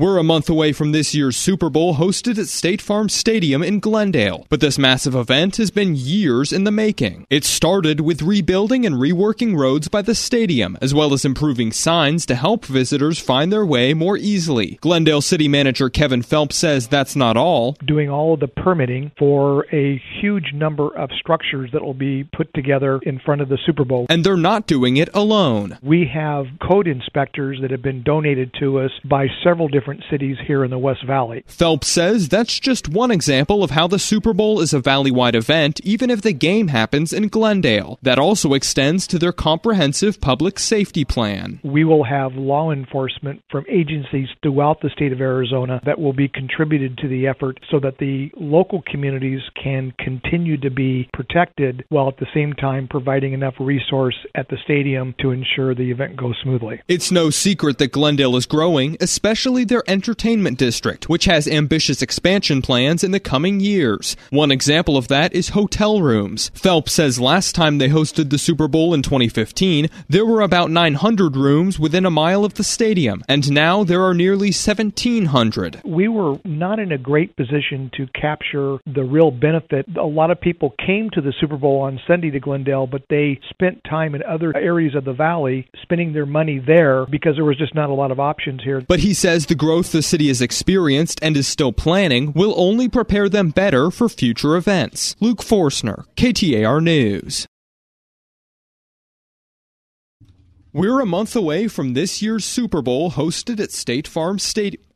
We're a month away from this year's Super Bowl hosted at State Farm Stadium in Glendale, but this massive event has been years in the making. It started with rebuilding and reworking roads by the stadium, as well as improving signs to help visitors find their way more easily. Glendale City Manager Kevin Phelps says that's not all. Doing all of the permitting for a huge number of structures that will be put together in front of the Super Bowl. And they're not doing it alone. We have code inspectors that have been donated to us by several different different cities here in the West Valley. Phelps says that's just one example of how the Super Bowl is a valley wide event, even if the game happens in Glendale. That also extends to their comprehensive public safety plan. We will have law enforcement from agencies throughout the state of Arizona that will be contributed to the effort so that the local communities can continue to be protected while at the same time providing enough resource at the stadium to ensure the event goes smoothly. It's no secret that Glendale is growing, especially their their entertainment district, which has ambitious expansion plans in the coming years. One example of that is hotel rooms. Phelps says last time they hosted the Super Bowl in 2015, there were about 900 rooms within a mile of the stadium, and now there are nearly 1,700. We were not in a great position to capture the real benefit. A lot of people came to the Super Bowl on Sunday to Glendale, but they spent time in other areas of the valley spending their money there because there was just not a lot of options here. But he says the growth the city has experienced and is still planning will only prepare them better for future events. Luke Forstner, KTAR News. We're a month away from this year's Super Bowl hosted at State Farm Stadium.